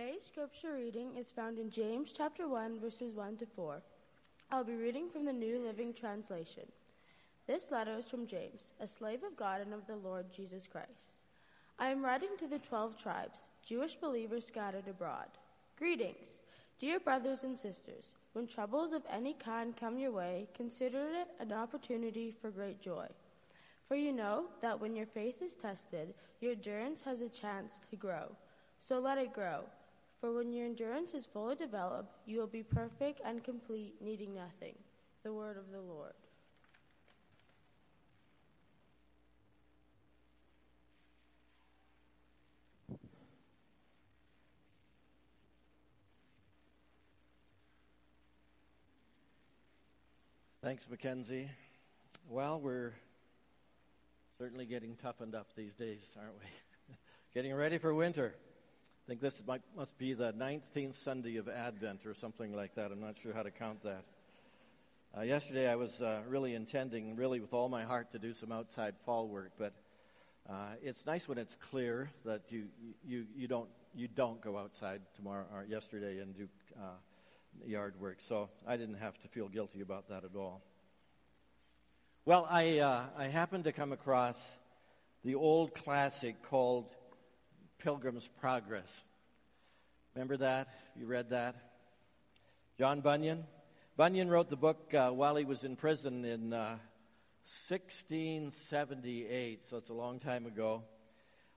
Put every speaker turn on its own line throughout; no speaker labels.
Today's scripture reading is found in James chapter 1 verses 1 to 4. I'll be reading from the New Living Translation. This letter is from James, a slave of God and of the Lord Jesus Christ. I am writing to the 12 tribes, Jewish believers scattered abroad. Greetings, dear brothers and sisters. When troubles of any kind come your way, consider it an opportunity for great joy. For you know that when your faith is tested, your endurance has a chance to grow. So let it grow. For when your endurance is fully developed, you will be perfect and complete, needing nothing. The word of the Lord.
Thanks, Mackenzie. Well, we're certainly getting toughened up these days, aren't we? getting ready for winter. I think this might, must be the 19th Sunday of Advent or something like that. I'm not sure how to count that. Uh, yesterday, I was uh, really intending, really with all my heart, to do some outside fall work, but uh, it's nice when it's clear that you, you, you, don't, you don't go outside tomorrow or yesterday and do uh, yard work, so I didn't have to feel guilty about that at all. Well, I, uh, I happened to come across the old classic called Pilgrim's Progress. Remember that? You read that? John Bunyan? Bunyan wrote the book uh, while he was in prison in uh, 1678, so it's a long time ago.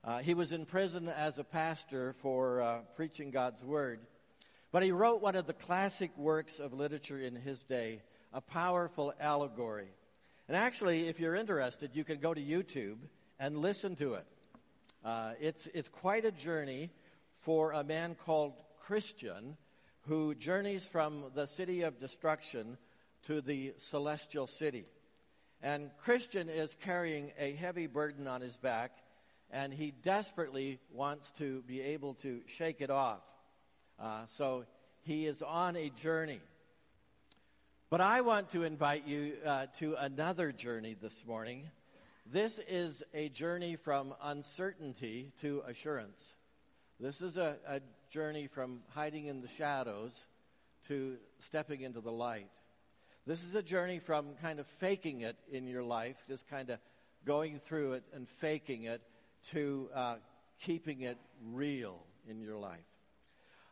Uh, he was in prison as a pastor for uh, preaching God's word. But he wrote one of the classic works of literature in his day, a powerful allegory. And actually, if you're interested, you can go to YouTube and listen to it. Uh, it's, it's quite a journey for a man called Christian who journeys from the city of destruction to the celestial city. And Christian is carrying a heavy burden on his back, and he desperately wants to be able to shake it off. Uh, so he is on a journey. But I want to invite you uh, to another journey this morning. This is a journey from uncertainty to assurance. This is a, a journey from hiding in the shadows to stepping into the light. This is a journey from kind of faking it in your life, just kind of going through it and faking it, to uh, keeping it real in your life.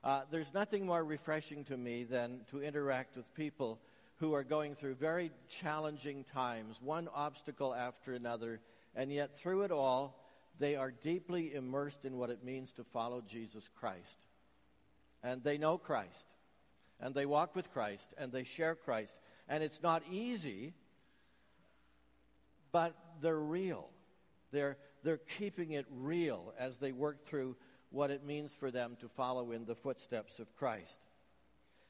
Uh, there's nothing more refreshing to me than to interact with people who are going through very challenging times, one obstacle after another, and yet through it all, they are deeply immersed in what it means to follow Jesus Christ. And they know Christ, and they walk with Christ, and they share Christ. And it's not easy, but they're real. They're, they're keeping it real as they work through what it means for them to follow in the footsteps of Christ.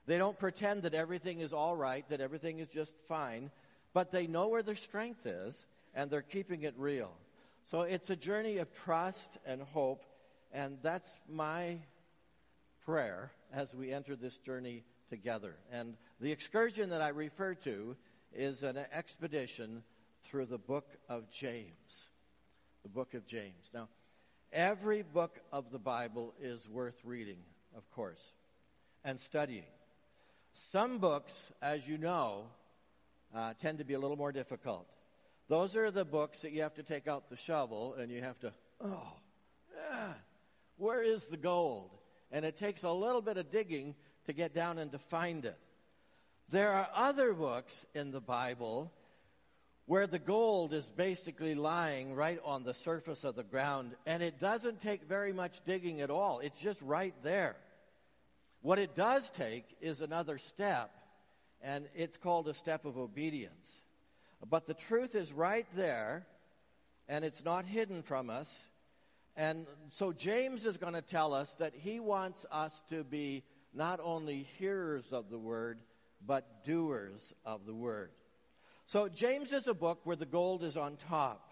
They don't pretend that everything is all right, that everything is just fine, but they know where their strength is, and they're keeping it real. So it's a journey of trust and hope, and that's my prayer as we enter this journey together. And the excursion that I refer to is an expedition through the book of James. The book of James. Now, Every book of the Bible is worth reading, of course, and studying. Some books, as you know, uh, tend to be a little more difficult. Those are the books that you have to take out the shovel and you have to, oh, ah, where is the gold? And it takes a little bit of digging to get down and to find it. There are other books in the Bible where the gold is basically lying right on the surface of the ground, and it doesn't take very much digging at all. It's just right there. What it does take is another step, and it's called a step of obedience. But the truth is right there, and it's not hidden from us. And so James is going to tell us that he wants us to be not only hearers of the word, but doers of the word. So James is a book where the gold is on top.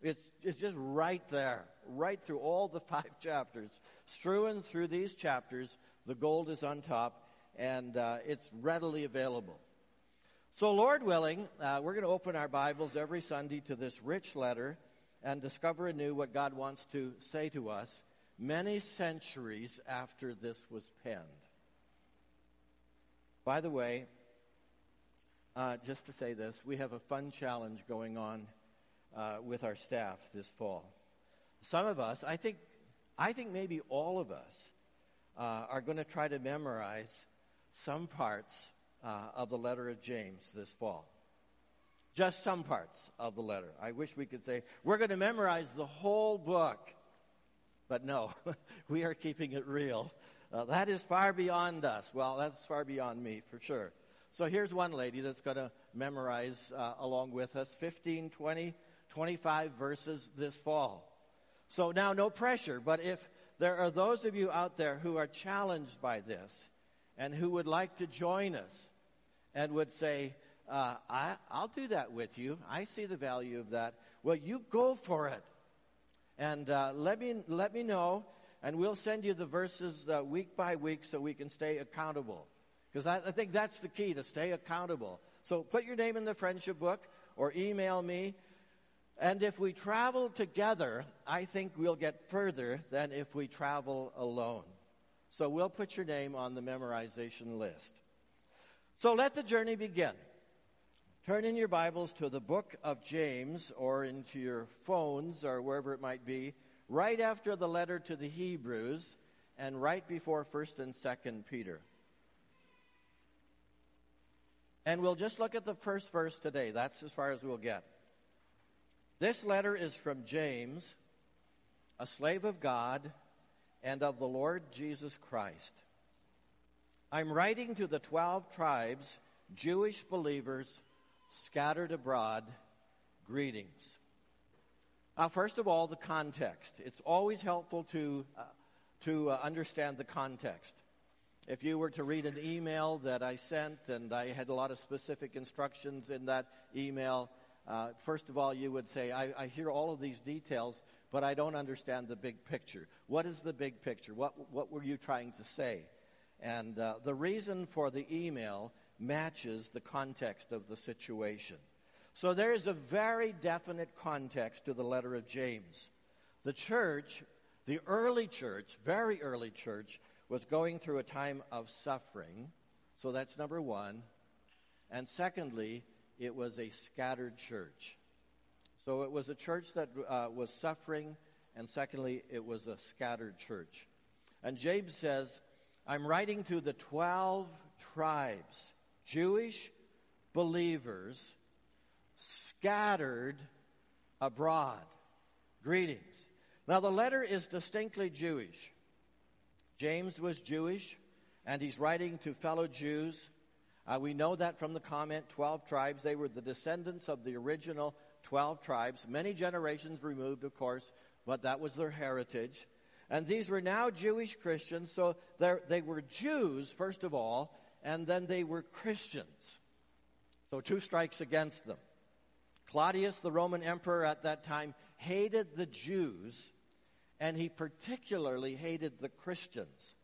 It's, it's just right there, right through all the five chapters. Strewn through these chapters, the gold is on top, and uh, it's readily available. So, Lord willing, uh, we're going to open our Bibles every Sunday to this rich letter and discover anew what God wants to say to us. many centuries after this was penned. By the way, uh, just to say this, we have a fun challenge going on uh, with our staff this fall. Some of us, I think, I think maybe all of us, uh, are going to try to memorize some parts uh, of the letter of James this fall. Just some parts of the letter. I wish we could say, we're going to memorize the whole book. But no, we are keeping it real. Uh, that is far beyond us. Well, that's far beyond me, for sure. So here's one lady that's going to memorize uh, along with us 15, 20, 25 verses this fall. So now, no pressure, but if there are those of you out there who are challenged by this and who would like to join us and would say, uh, I, will do that with you. I see the value of that. Well, you go for it. And uh, let, me, let me know, and we'll send you the verses uh, week by week so we can stay accountable. Because I, I think that's the key to stay accountable. So put your name in the friendship book or email me. And if we travel together, I think we'll get further than if we travel alone. So we'll put your name on the memorization list. So let the journey begin. Turn in your Bibles to the book of James or into your phones or wherever it might be, right after the letter to the Hebrews and right before 1st and 2nd Peter. And we'll just look at the first verse today. That's as far as we'll get. This letter is from James, a slave of God and of the Lord Jesus Christ. I'm writing to the 12 tribes, Jewish believers scattered abroad, greetings. Now, first of all, the context. It's always helpful to, uh, to uh, understand the context. If you were to read an email that I sent, and I had a lot of specific instructions in that email, uh, first of all, you would say, I, I, hear all of these details, but I don't understand the big picture. What is the big picture? What, what were you trying to say? And uh, the reason for the email matches the context of the situation. So there is a very definite context to the letter of James. The church, the early church, very early church, was going through a time of suffering. So that's number one. And secondly, it was a scattered church. So it was a church that uh, was suffering, and secondly, it was a scattered church. And James says, I'm writing to the 12 tribes Jewish believers scattered abroad. Greetings. Now, the letter is distinctly Jewish. James was Jewish, and he's writing to fellow Jews. Uh, we know that from the comment 12 tribes. They were the descendants of the original 12 tribes, many generations removed, of course, but that was their heritage. And these were now Jewish Christians, so they were Jews, first of all, and then they were Christians. So two strikes against them. Claudius, the Roman emperor at that time, hated the Jews, and he particularly hated the Christians.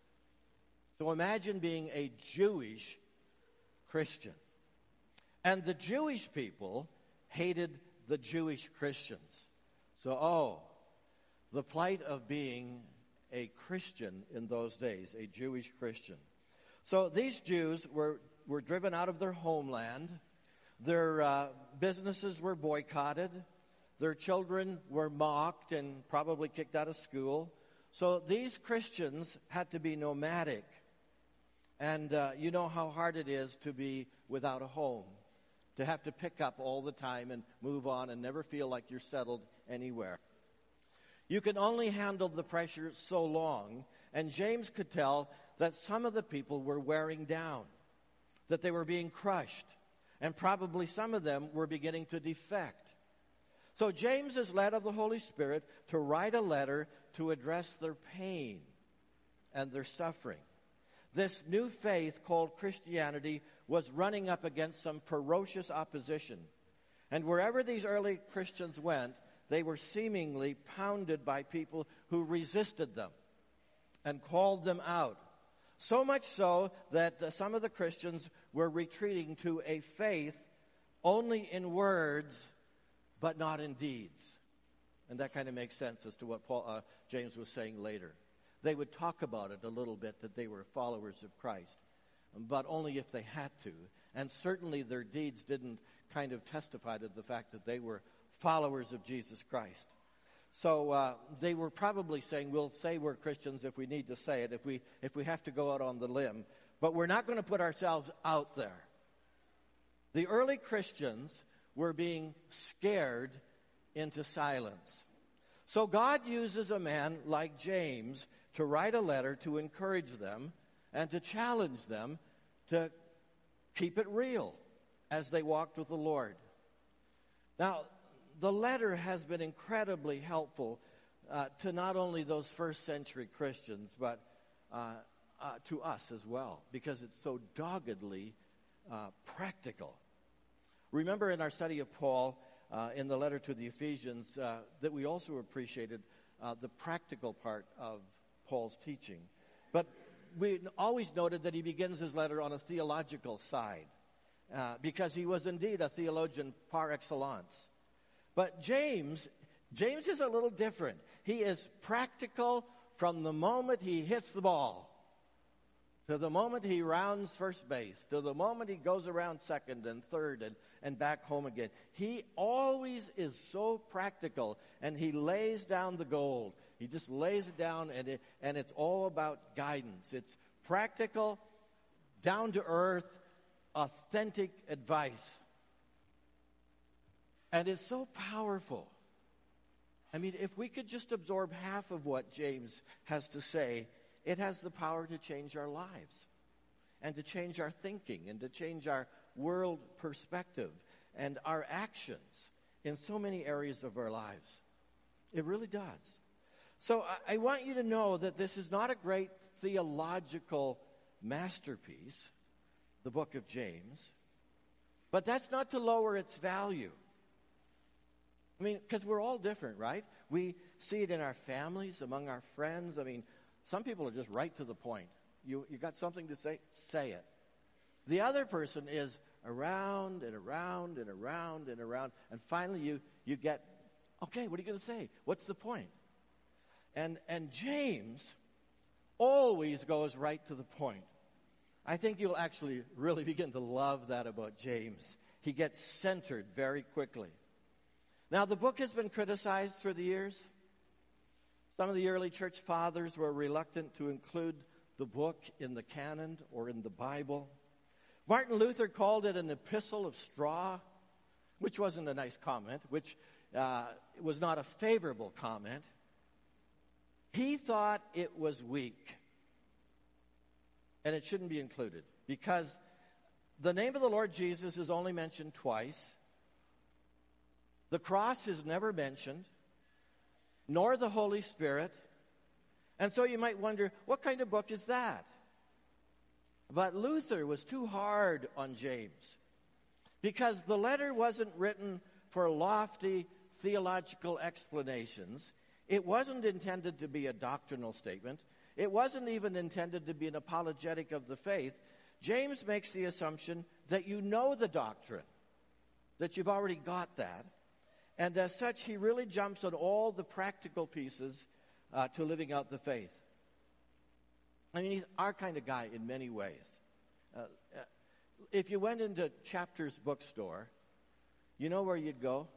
So imagine being a Jewish Christian. And the Jewish people hated the Jewish Christians. So, oh, the plight of being a Christian in those days, a Jewish Christian. So these Jews were, were driven out of their homeland. Their uh, businesses were boycotted. Their children were mocked and probably kicked out of school. So these Christians had to be nomadic. And uh, you know how hard it is to be without a home, to have to pick up all the time and move on and never feel like you're settled anywhere. You can only handle the pressure so long. And James could tell that some of the people were wearing down, that they were being crushed, and probably some of them were beginning to defect. So James is led of the Holy Spirit to write a letter to address their pain and their suffering. This new faith called Christianity was running up against some ferocious opposition. And wherever these early Christians went, they were seemingly pounded by people who resisted them and called them out. So much so that uh, some of the Christians were retreating to a faith only in words, but not in deeds. And that kind of makes sense as to what Paul, uh, James was saying later. They would talk about it a little bit that they were followers of Christ, but only if they had to. And certainly their deeds didn't kind of testify to the fact that they were followers of Jesus Christ. So uh, they were probably saying, we'll say we're Christians if we need to say it, if we, if we have to go out on the limb, but we're not going to put ourselves out there. The early Christians were being scared into silence. So God uses a man like James to write a letter to encourage them and to challenge them to keep it real as they walked with the Lord. Now, the letter has been incredibly helpful uh, to not only those first century Christians, but uh, uh, to us as well, because it's so doggedly uh, practical. Remember in our study of Paul uh, in the letter to the Ephesians uh, that we also appreciated the practical part of Paul's teaching. But we always noted that he begins his letter on a theological side. Uh, because he was indeed a theologian par excellence. But James, James is a little different. He is practical from the moment he hits the ball to the moment he rounds first base, to the moment he goes around second and third and, and back home again. He always is so practical and he lays down the gold. He just lays it down and, it, and it's all about guidance. It's practical, down to earth, authentic advice. And it's so powerful. I mean, if we could just absorb half of what James has to say, it has the power to change our lives and to change our thinking and to change our world perspective and our actions in so many areas of our lives. It really does. So I, I want you to know that this is not a great theological masterpiece the book of James. But that's not to lower its value. I mean, because we're all different, right? We see it in our families, among our friends. I mean, some people are just right to the point. You, you got something to say? Say it. The other person is around and around and around and around, and finally you, you get, okay, what are you going to say? What's the point? And, and James always goes right to the point. I think you'll actually really begin to love that about James. He gets centered very quickly. Now, the book has been criticized through the years. Some of the early church fathers were reluctant to include the book in the canon or in the Bible. Martin Luther called it an epistle of straw, which wasn't a nice comment, which uh, was not a favorable comment. He thought it was weak and it shouldn't be included because the name of the Lord Jesus is only mentioned twice. The cross is never mentioned, nor the Holy Spirit. And so you might wonder, what kind of book is that? But Luther was too hard on James because the letter wasn't written for lofty theological explanations. It wasn't intended to be a doctrinal statement. It wasn't even intended to be an apologetic of the faith. James makes the assumption that you know the doctrine, that you've already got that. And as such, he really jumps on all the practical pieces uh, to living out the faith. I mean, he's our kind of guy in many ways. Uh, uh, if you went into Chapter's bookstore, you know where you'd go?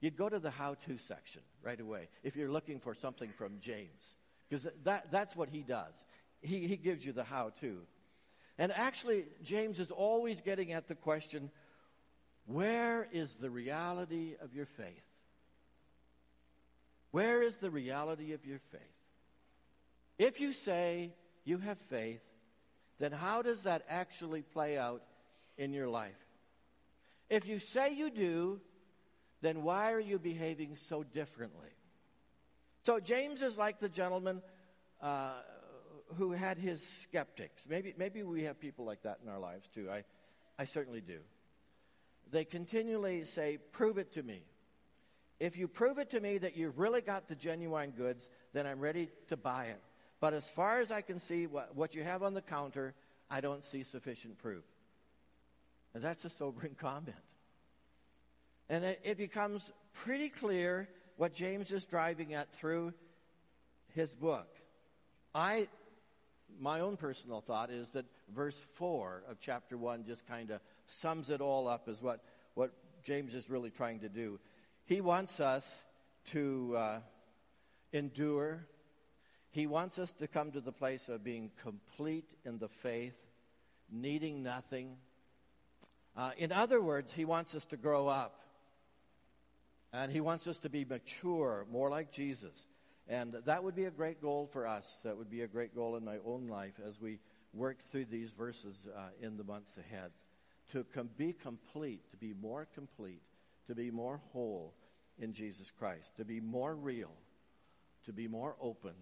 You'd go to the how to section right away if you're looking for something from James. Because that, that's what he does. He, he gives you the how to. And actually, James is always getting at the question where is the reality of your faith? Where is the reality of your faith? If you say you have faith, then how does that actually play out in your life? If you say you do, then why are you behaving so differently? So James is like the gentleman uh, who had his skeptics. Maybe, maybe we have people like that in our lives too. I, I certainly do. They continually say, Prove it to me. If you prove it to me that you've really got the genuine goods, then I'm ready to buy it. But as far as I can see what, what you have on the counter, I don't see sufficient proof. And that's a sobering comment. And it, it becomes pretty clear what James is driving at through his book. I, my own personal thought is that verse 4 of chapter 1 just kind of sums it all up as what, what James is really trying to do. He wants us to uh, endure. He wants us to come to the place of being complete in the faith, needing nothing. Uh, in other words, he wants us to grow up. And he wants us to be mature, more like Jesus. And that would be a great goal for us. That would be a great goal in my own life as we work through these verses uh, in the months ahead. To com- be complete, to be more complete, to be more whole in Jesus Christ, to be more real, to be more open,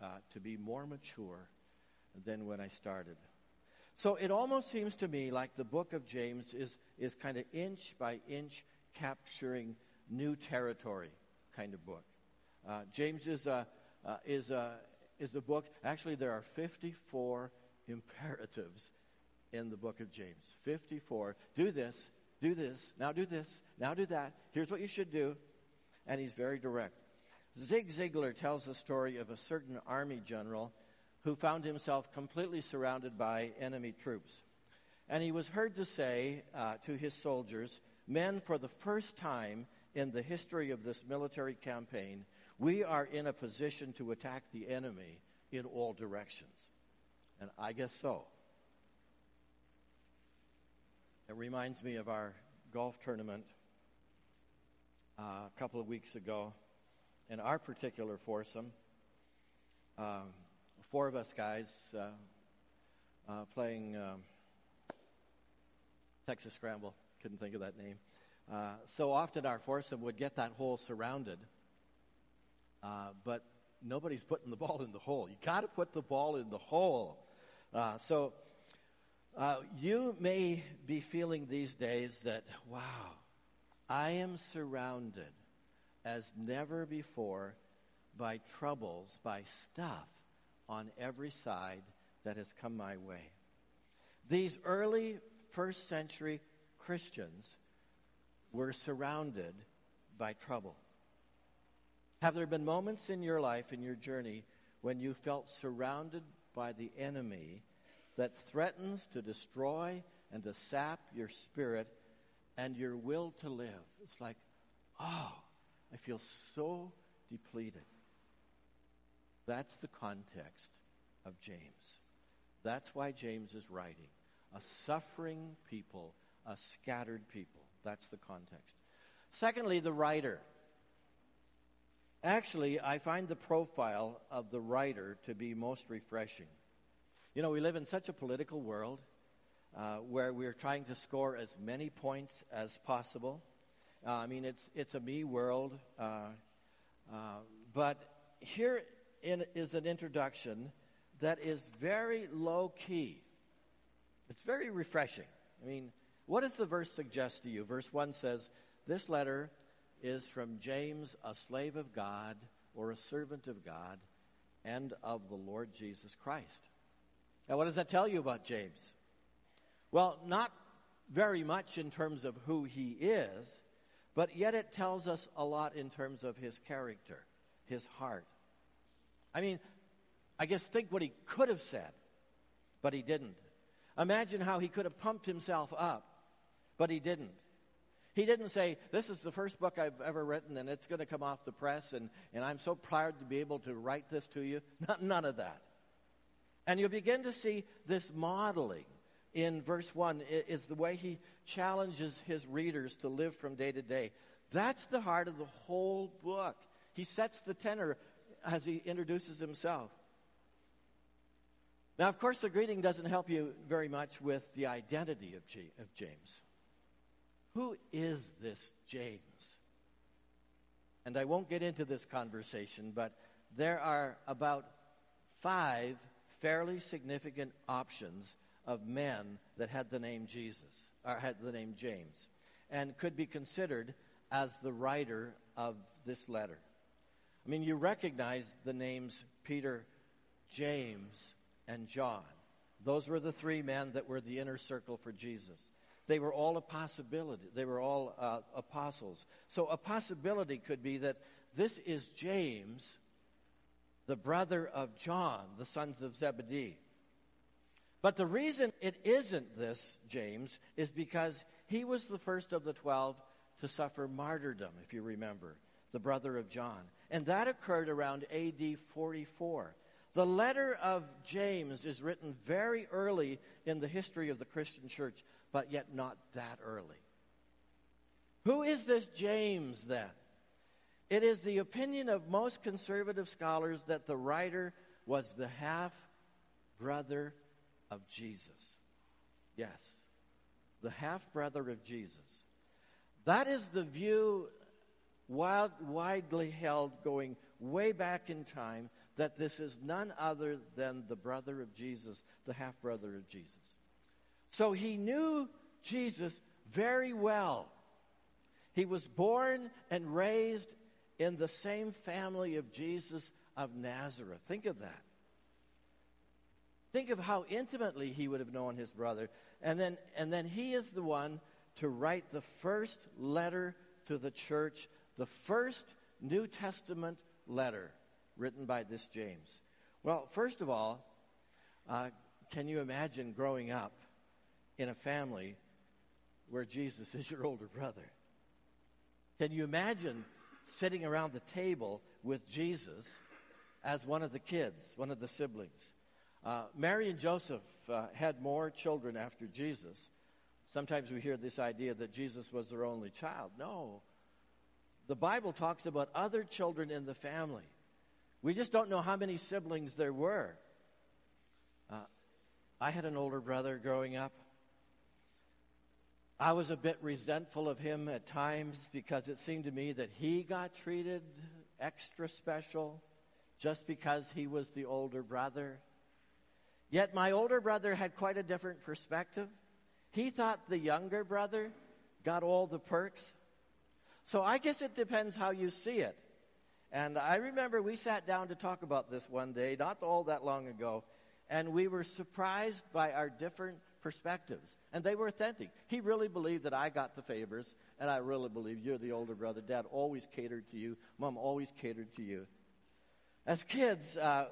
uh, to be more mature than when I started. So it almost seems to me like the book of James is, is kind of inch by inch capturing new territory kind of book. Uh, James is a, uh, is, a, is a book, actually, there are 54 imperatives in the book of James. 54. Do this, do this, now do this, now do that. Here's what you should do. And he's very direct. Zig Ziglar tells the story of a certain army general who found himself completely surrounded by enemy troops. And he was heard to say uh, to his soldiers, Men, for the first time in the history of this military campaign, we are in a position to attack the enemy in all directions. And I guess so. It reminds me of our golf tournament uh, a couple of weeks ago. In our particular foursome, um, four of us guys uh, uh, playing um, Texas Scramble, couldn't think of that name. Uh, so often our foursome would get that hole surrounded, uh, but nobody's putting the ball in the hole. You got to put the ball in the hole. Uh, so uh, you may be feeling these days that, wow, I am surrounded as never before by troubles, by stuff on every side that has come my way. These early first century Christians were surrounded by trouble. Have there been moments in your life, in your journey, when you felt surrounded by the enemy that threatens to destroy and to sap your spirit and your will to live? It's like, oh, I feel so depleted. That's the context of James. That's why James is writing. A suffering people, a scattered people. That's the context. Secondly, the writer. Actually, I find the profile of the writer to be most refreshing. You know, we live in such a political world uh, where we're trying to score as many points as possible. Uh, I mean, it's, it's a me world. Uh, uh but here in, is an introduction that is very low key. It's very refreshing. I mean, what does the verse suggest to you? Verse 1 says, This letter is from James, a slave of God or a servant of God and of the Lord Jesus Christ. Now, what does that tell you about James? Well, not very much in terms of who he is, but yet it tells us a lot in terms of his character, his heart. I mean, I guess think what he could have said, but he didn't. Imagine how he could have pumped himself up but he didn't. He didn't say, This is the first book I've ever written and it's going to come off the press and, and I'm so proud to be able to write this to you. None of that. And you'll begin to see this modeling in verse 1 is the way he challenges his readers to live from day to day. That's the heart of the whole book. He sets the tenor as he introduces himself. Now, of course, the greeting doesn't help you very much with the identity of, of James. Who is this James? And I won't get into this conversation, but there are about five fairly significant options of men that had the name Jesus, or had the name James, and could be considered as the writer of this letter. I mean, you recognize the names Peter, James, and John. Those were the three men that were the inner circle for Jesus. They were all a possibility. They were all uh, apostles. So a possibility could be that this is James the brother of John, the sons of Zebedee. But the reason it isn't this, James, is because he was the first of the twelve to suffer martyrdom, if you remember, the brother of John. And that occurred around AD 44. The letter of James is written very early in the history of the Christian church, but yet not that early. Who is this James then? It is the opinion of most conservative scholars that the writer was the half brother of Jesus. Yes, the half brother of Jesus. That is the view wild, widely held going way back in time that this is none other than the brother of Jesus, the half brother of Jesus. So he knew Jesus very well. He was born and raised in the same family of Jesus of Nazareth. Think of that. Think of how intimately he would have known his brother. And then, and then he is the one to write the first letter to the church, the first New Testament letter written by this James. Well, first of all, uh, can you imagine growing up in a family where Jesus is your older brother? Can you imagine sitting around the table with Jesus as one of the kids, one of the siblings? Uh, Mary and Joseph uh, had more children after Jesus. Sometimes we hear this idea that Jesus was their only child. No. The Bible talks about other children in the family. We just don't know how many siblings there were. Uh, I had an older brother growing up. I was a bit resentful of him at times because it seemed to me that he got treated extra special just because he was the older brother. Yet my older brother had quite a different perspective. He thought the younger brother got all the perks. So I guess it depends how you see it. And I remember we sat down to talk about this one day, not all that long ago, and we were surprised by our different perspectives. And they were authentic. He really believed that I got the favors, and I really believe you're the older brother. Dad always catered to you, Mom always catered to you. As kids, uh,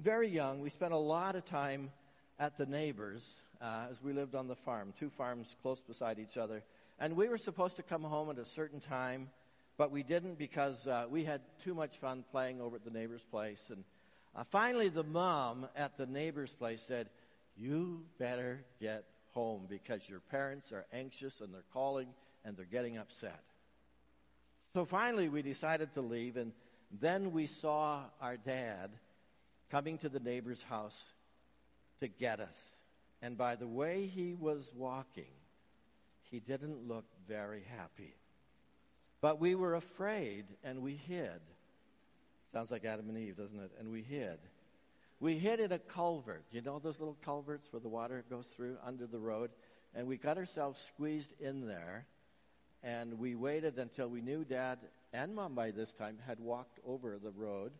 very young, we spent a lot of time at the neighbors uh, as we lived on the farm, two farms close beside each other. And we were supposed to come home at a certain time, but we didn't because uh, we had too much fun playing over at the neighbor's place. And uh, finally, the mom at the neighbor's place said, You better get home because your parents are anxious and they're calling and they're getting upset. So finally, we decided to leave, and then we saw our dad coming to the neighbor's house to get us. And by the way he was walking, he didn't look very happy. But we were afraid and we hid. Sounds like Adam and Eve, doesn't it? And we hid. We hid in a culvert. You know those little culverts where the water goes through under the road? And we got ourselves squeezed in there. And we waited until we knew Dad and Mom by this time had walked over the road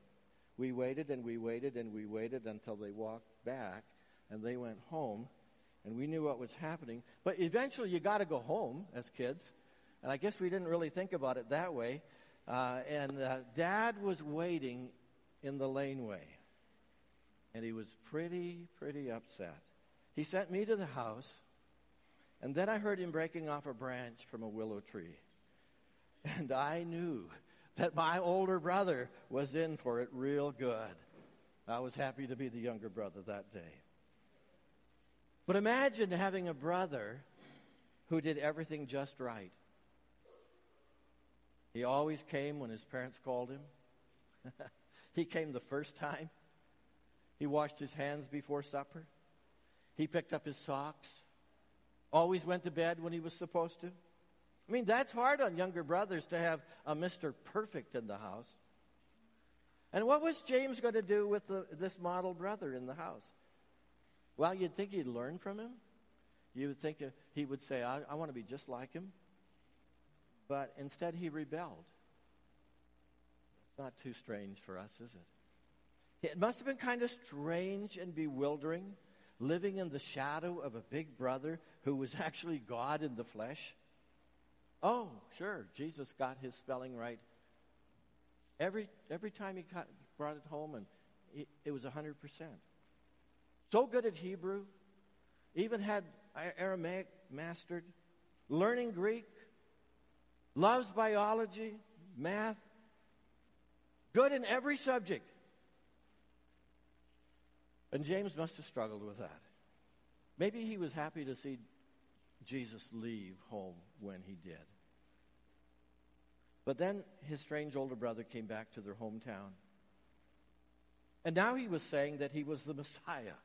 we waited and we waited and we waited until they walked back and they went home and we knew what was happening. But eventually you got to go home as kids. And I guess we didn't really think about it that way. Uh, and uh, dad was waiting in the laneway. And he was pretty, pretty upset. He sent me to the house. And then I heard him breaking off a branch from a willow tree. And I knew that my older brother was in for it real good. I was happy to be the younger brother that day. But imagine having a brother who did everything just right. He always came when his parents called him. he came the first time. He washed his hands before supper. He picked up his socks. Always went to bed when he was supposed to. I mean, that's hard on younger brothers to have a Mr. Perfect in the house. And what was James going to do with the, this model brother in the house? Well, you'd think he'd learn from him. You would think uh, he would say, I, I want to be just like him. But instead, he rebelled. It's not too strange for us, is it? It must have been kind of strange and bewildering living in the shadow of a big brother who was actually God in the flesh. Oh, sure, Jesus got his spelling right every every time he got, brought it home, and it was 100%. So good at Hebrew, even had Aramaic mastered, learning Greek, loves biology, math, good in every subject. And James must have struggled with that. Maybe he was happy to see Jesus leave home when he did. But then his strange older brother came back to their hometown. And now he was saying that he was the Messiah.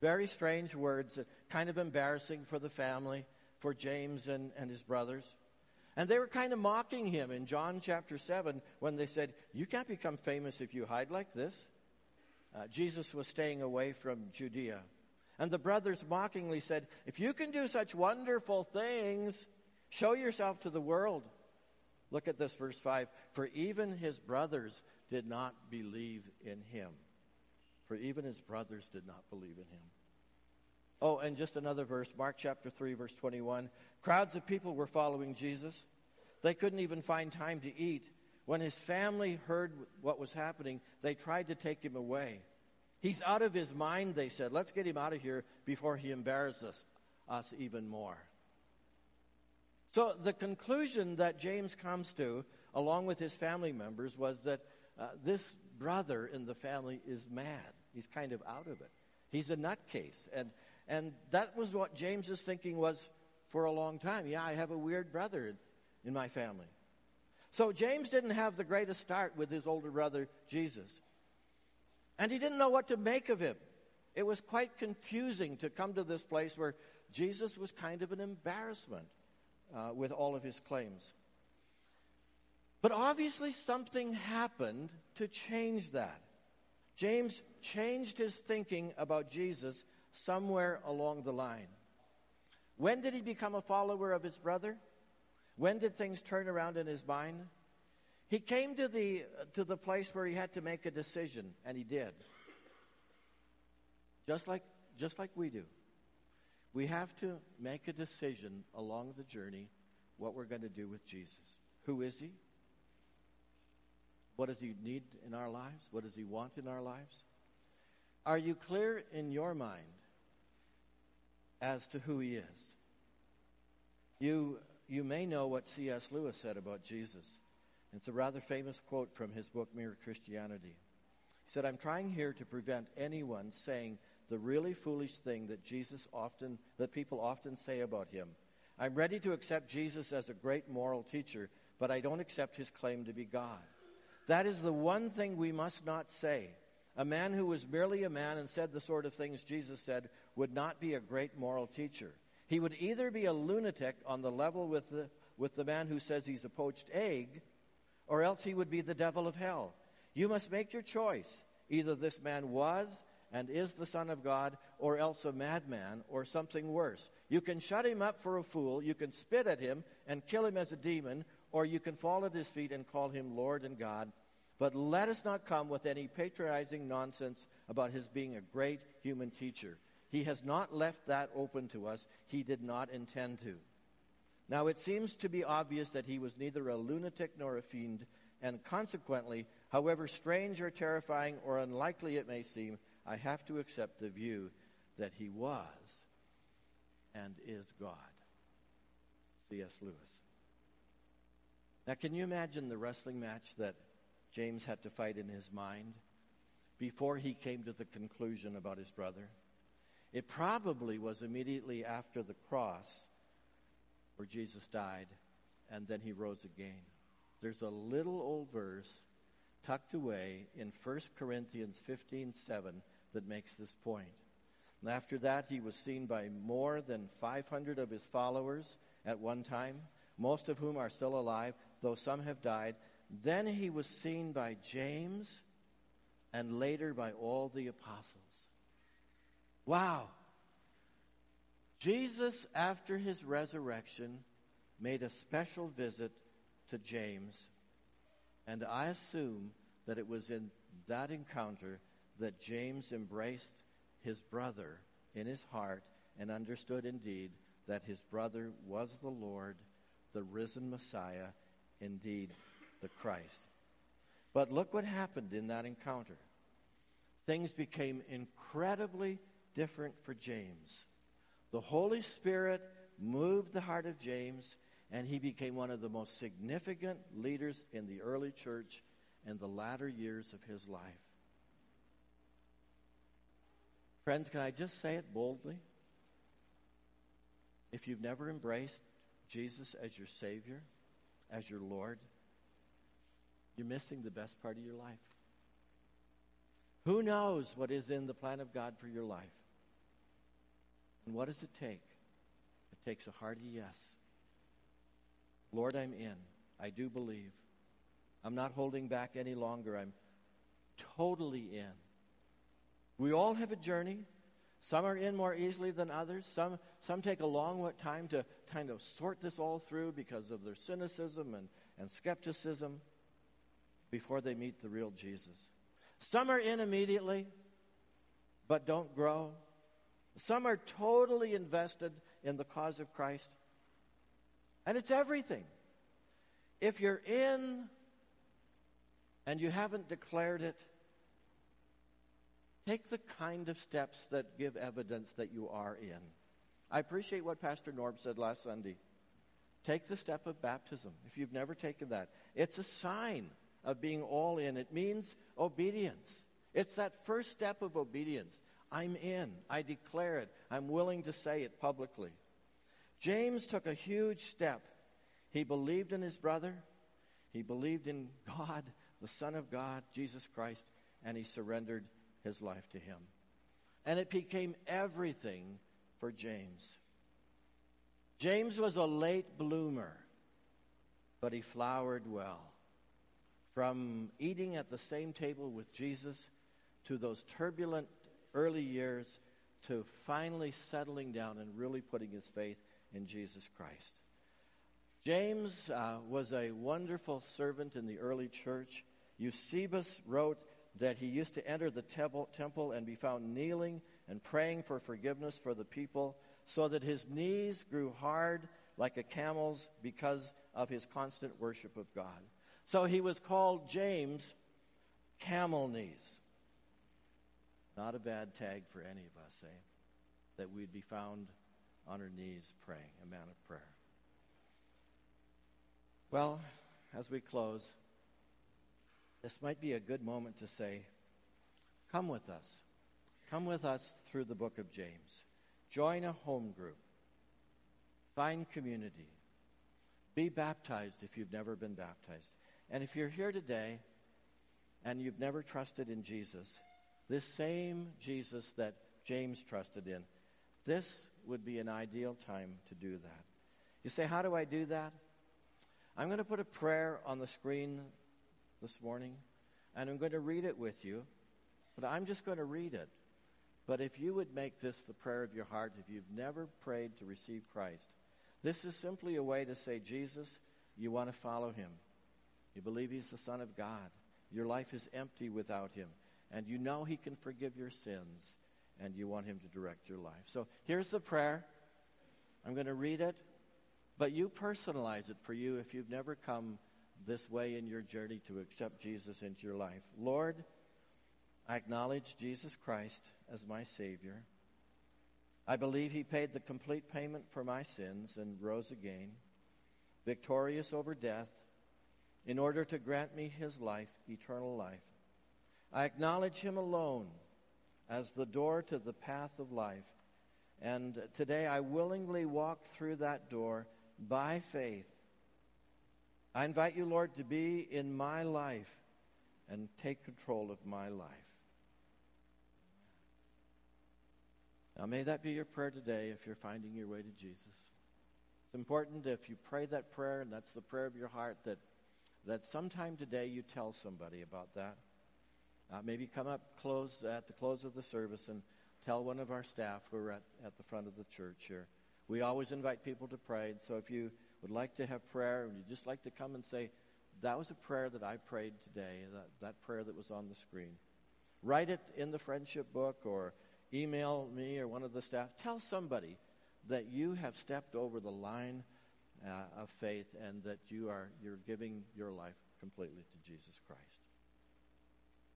Very strange words, uh, kind of embarrassing for the family, for James and, and his brothers. And they were kind of mocking him in John chapter 7 when they said, You can't become famous if you hide like this. Uh, Jesus was staying away from Judea. And the brothers mockingly said, If you can do such wonderful things, show yourself to the world. Look at this, verse 5. For even his brothers did not believe in him. For even his brothers did not believe in him. Oh, and just another verse, Mark chapter 3, verse 21. Crowds of people were following Jesus. They couldn't even find time to eat. When his family heard what was happening, they tried to take him away. He's out of his mind, they said. Let's get him out of here before he embarrasses us, us even more. So the conclusion that James comes to, along with his family members, was that uh, this brother in the family is mad. He's kind of out of it. He's a nutcase. And, and that was what James's thinking was for a long time. Yeah, I have a weird brother in, in my family. So James didn't have the greatest start with his older brother, Jesus. And he didn't know what to make of him. It was quite confusing to come to this place where Jesus was kind of an embarrassment uh, with all of his claims. But obviously, something happened to change that. James changed his thinking about Jesus somewhere along the line. When did he become a follower of his brother? When did things turn around in his mind? He came to the, to the place where he had to make a decision, and he did. Just like, just like we do. We have to make a decision along the journey what we're going to do with Jesus. Who is he? What does he need in our lives? What does he want in our lives? Are you clear in your mind as to who he is? You, you may know what C.S. Lewis said about Jesus. It's a rather famous quote from his book, Mere Christianity. He said, I'm trying here to prevent anyone saying the really foolish thing that Jesus often, that people often say about him. I'm ready to accept Jesus as a great moral teacher, but I don't accept his claim to be God. That is the one thing we must not say. A man who was merely a man and said the sort of things Jesus said would not be a great moral teacher. He would either be a lunatic on the level with the, with the man who says he's a poached egg, or else he would be the devil of hell. You must make your choice. Either this man was and is the Son of God, or else a madman, or something worse. You can shut him up for a fool, you can spit at him and kill him as a demon, or you can fall at his feet and call him Lord and God. But let us not come with any patronizing nonsense about his being a great human teacher. He has not left that open to us. He did not intend to. Now, it seems to be obvious that he was neither a lunatic nor a fiend, and consequently, however strange or terrifying or unlikely it may seem, I have to accept the view that he was and is God. C.S. Lewis. Now, can you imagine the wrestling match that James had to fight in his mind before he came to the conclusion about his brother? It probably was immediately after the cross where Jesus died and then he rose again. There's a little old verse tucked away in 1 Corinthians 15 7 that makes this point. And after that, he was seen by more than 500 of his followers at one time, most of whom are still alive, though some have died. Then he was seen by James and later by all the apostles. Wow. Jesus, after his resurrection, made a special visit to James. And I assume that it was in that encounter that James embraced his brother in his heart and understood indeed that his brother was the Lord, the risen Messiah, indeed the Christ. But look what happened in that encounter. things became incredibly different for James. The Holy Spirit moved the heart of James, and he became one of the most significant leaders in the early church in the latter years of his life. Friends, can I just say it boldly? If you've never embraced Jesus as your Savior, as your Lord, you're missing the best part of your life. Who knows what is in the plan of God for your life? And what does it take? It takes a hearty yes. Lord, I'm in. I do believe. I'm not holding back any longer. I'm totally in. We all have a journey. Some are in more easily than others. Some, some take a long time to kind of sort this all through because of their cynicism and, and skepticism before they meet the real Jesus. Some are in immediately, but don't grow. Some are totally invested in the cause of Christ. And it's everything. If you're in and you haven't declared it, take the kind of steps that give evidence that you are in. I appreciate what Pastor Norb said last Sunday. Take the step of baptism if you've never taken that. It's a sign of being all in, it means obedience. It's that first step of obedience. I'm in. I declare it. I'm willing to say it publicly. James took a huge step. He believed in his brother, he believed in God, the Son of God, Jesus Christ, and he surrendered his life to him. And it became everything for James. James was a late bloomer, but he flowered well. From eating at the same table with Jesus to those turbulent early years to finally settling down and really putting his faith in Jesus Christ. James uh, was a wonderful servant in the early church. Eusebius wrote that he used to enter the temple, temple and be found kneeling and praying for forgiveness for the people, so that his knees grew hard like a camel's because of his constant worship of God. So he was called James Camel Knees. Not a bad tag for any of us, eh? That we'd be found on our knees praying, a man of prayer. Well, as we close, this might be a good moment to say, Come with us. Come with us through the book of James. Join a home group. Find community. Be baptized if you've never been baptized. And if you're here today and you've never trusted in Jesus, this same Jesus that James trusted in, this would be an ideal time to do that. You say, How do I do that? I'm going to put a prayer on the screen this morning, and I'm going to read it with you, but I'm just going to read it. But if you would make this the prayer of your heart, if you've never prayed to receive Christ, this is simply a way to say, Jesus, you want to follow him. You believe he's the Son of God. Your life is empty without him and you know He can forgive your sins, and you want Him to direct your life. So here's the prayer. I'm going to read it, but you personalize it for you if you've never come this way in your journey to accept Jesus into your life. Lord, I acknowledge Jesus Christ as my Savior. I believe He paid the complete payment for my sins and rose again, victorious over death, in order to grant me His life, eternal life. I acknowledge Him alone as the door to the path of life. And today I willingly walk through that door by faith. I invite you, Lord, to be in my life and take control of my life. Now, may that be your prayer today if you're finding your way to Jesus. It's important if you pray that prayer, and that's the prayer of your heart, that, that sometime today you tell somebody about that. Uh, maybe come up close at the close of the service and tell one of our staff who are at, at the front of the church here. We always invite people to pray. So if you would like to have prayer and you'd just like to come and say, that was a prayer that I prayed today, that, that prayer that was on the screen. Write it in the friendship book or email me or one of the staff. Tell somebody that you have stepped over the line uh, of faith and that you are you're giving your life completely to Jesus Christ.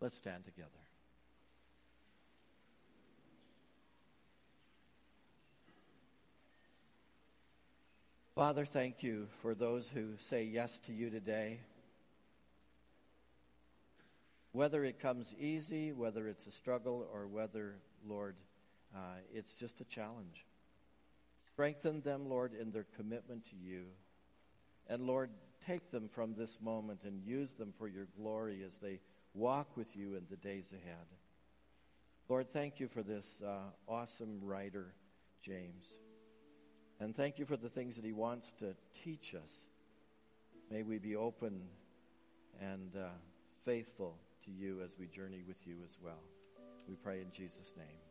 Let's stand together. Father, thank you for those who say yes to you today. Whether it comes easy, whether it's a struggle, or whether, Lord, uh, it's just a challenge. Strengthen them, Lord, in their commitment to you. And Lord, take them from this moment and use them for your glory as they walk with you in the days ahead. Lord, thank you for this uh, awesome writer, James. And thank you for the things that he wants to teach us. May we be open and uh, faithful to you as we journey with you as well. We pray in Jesus' name.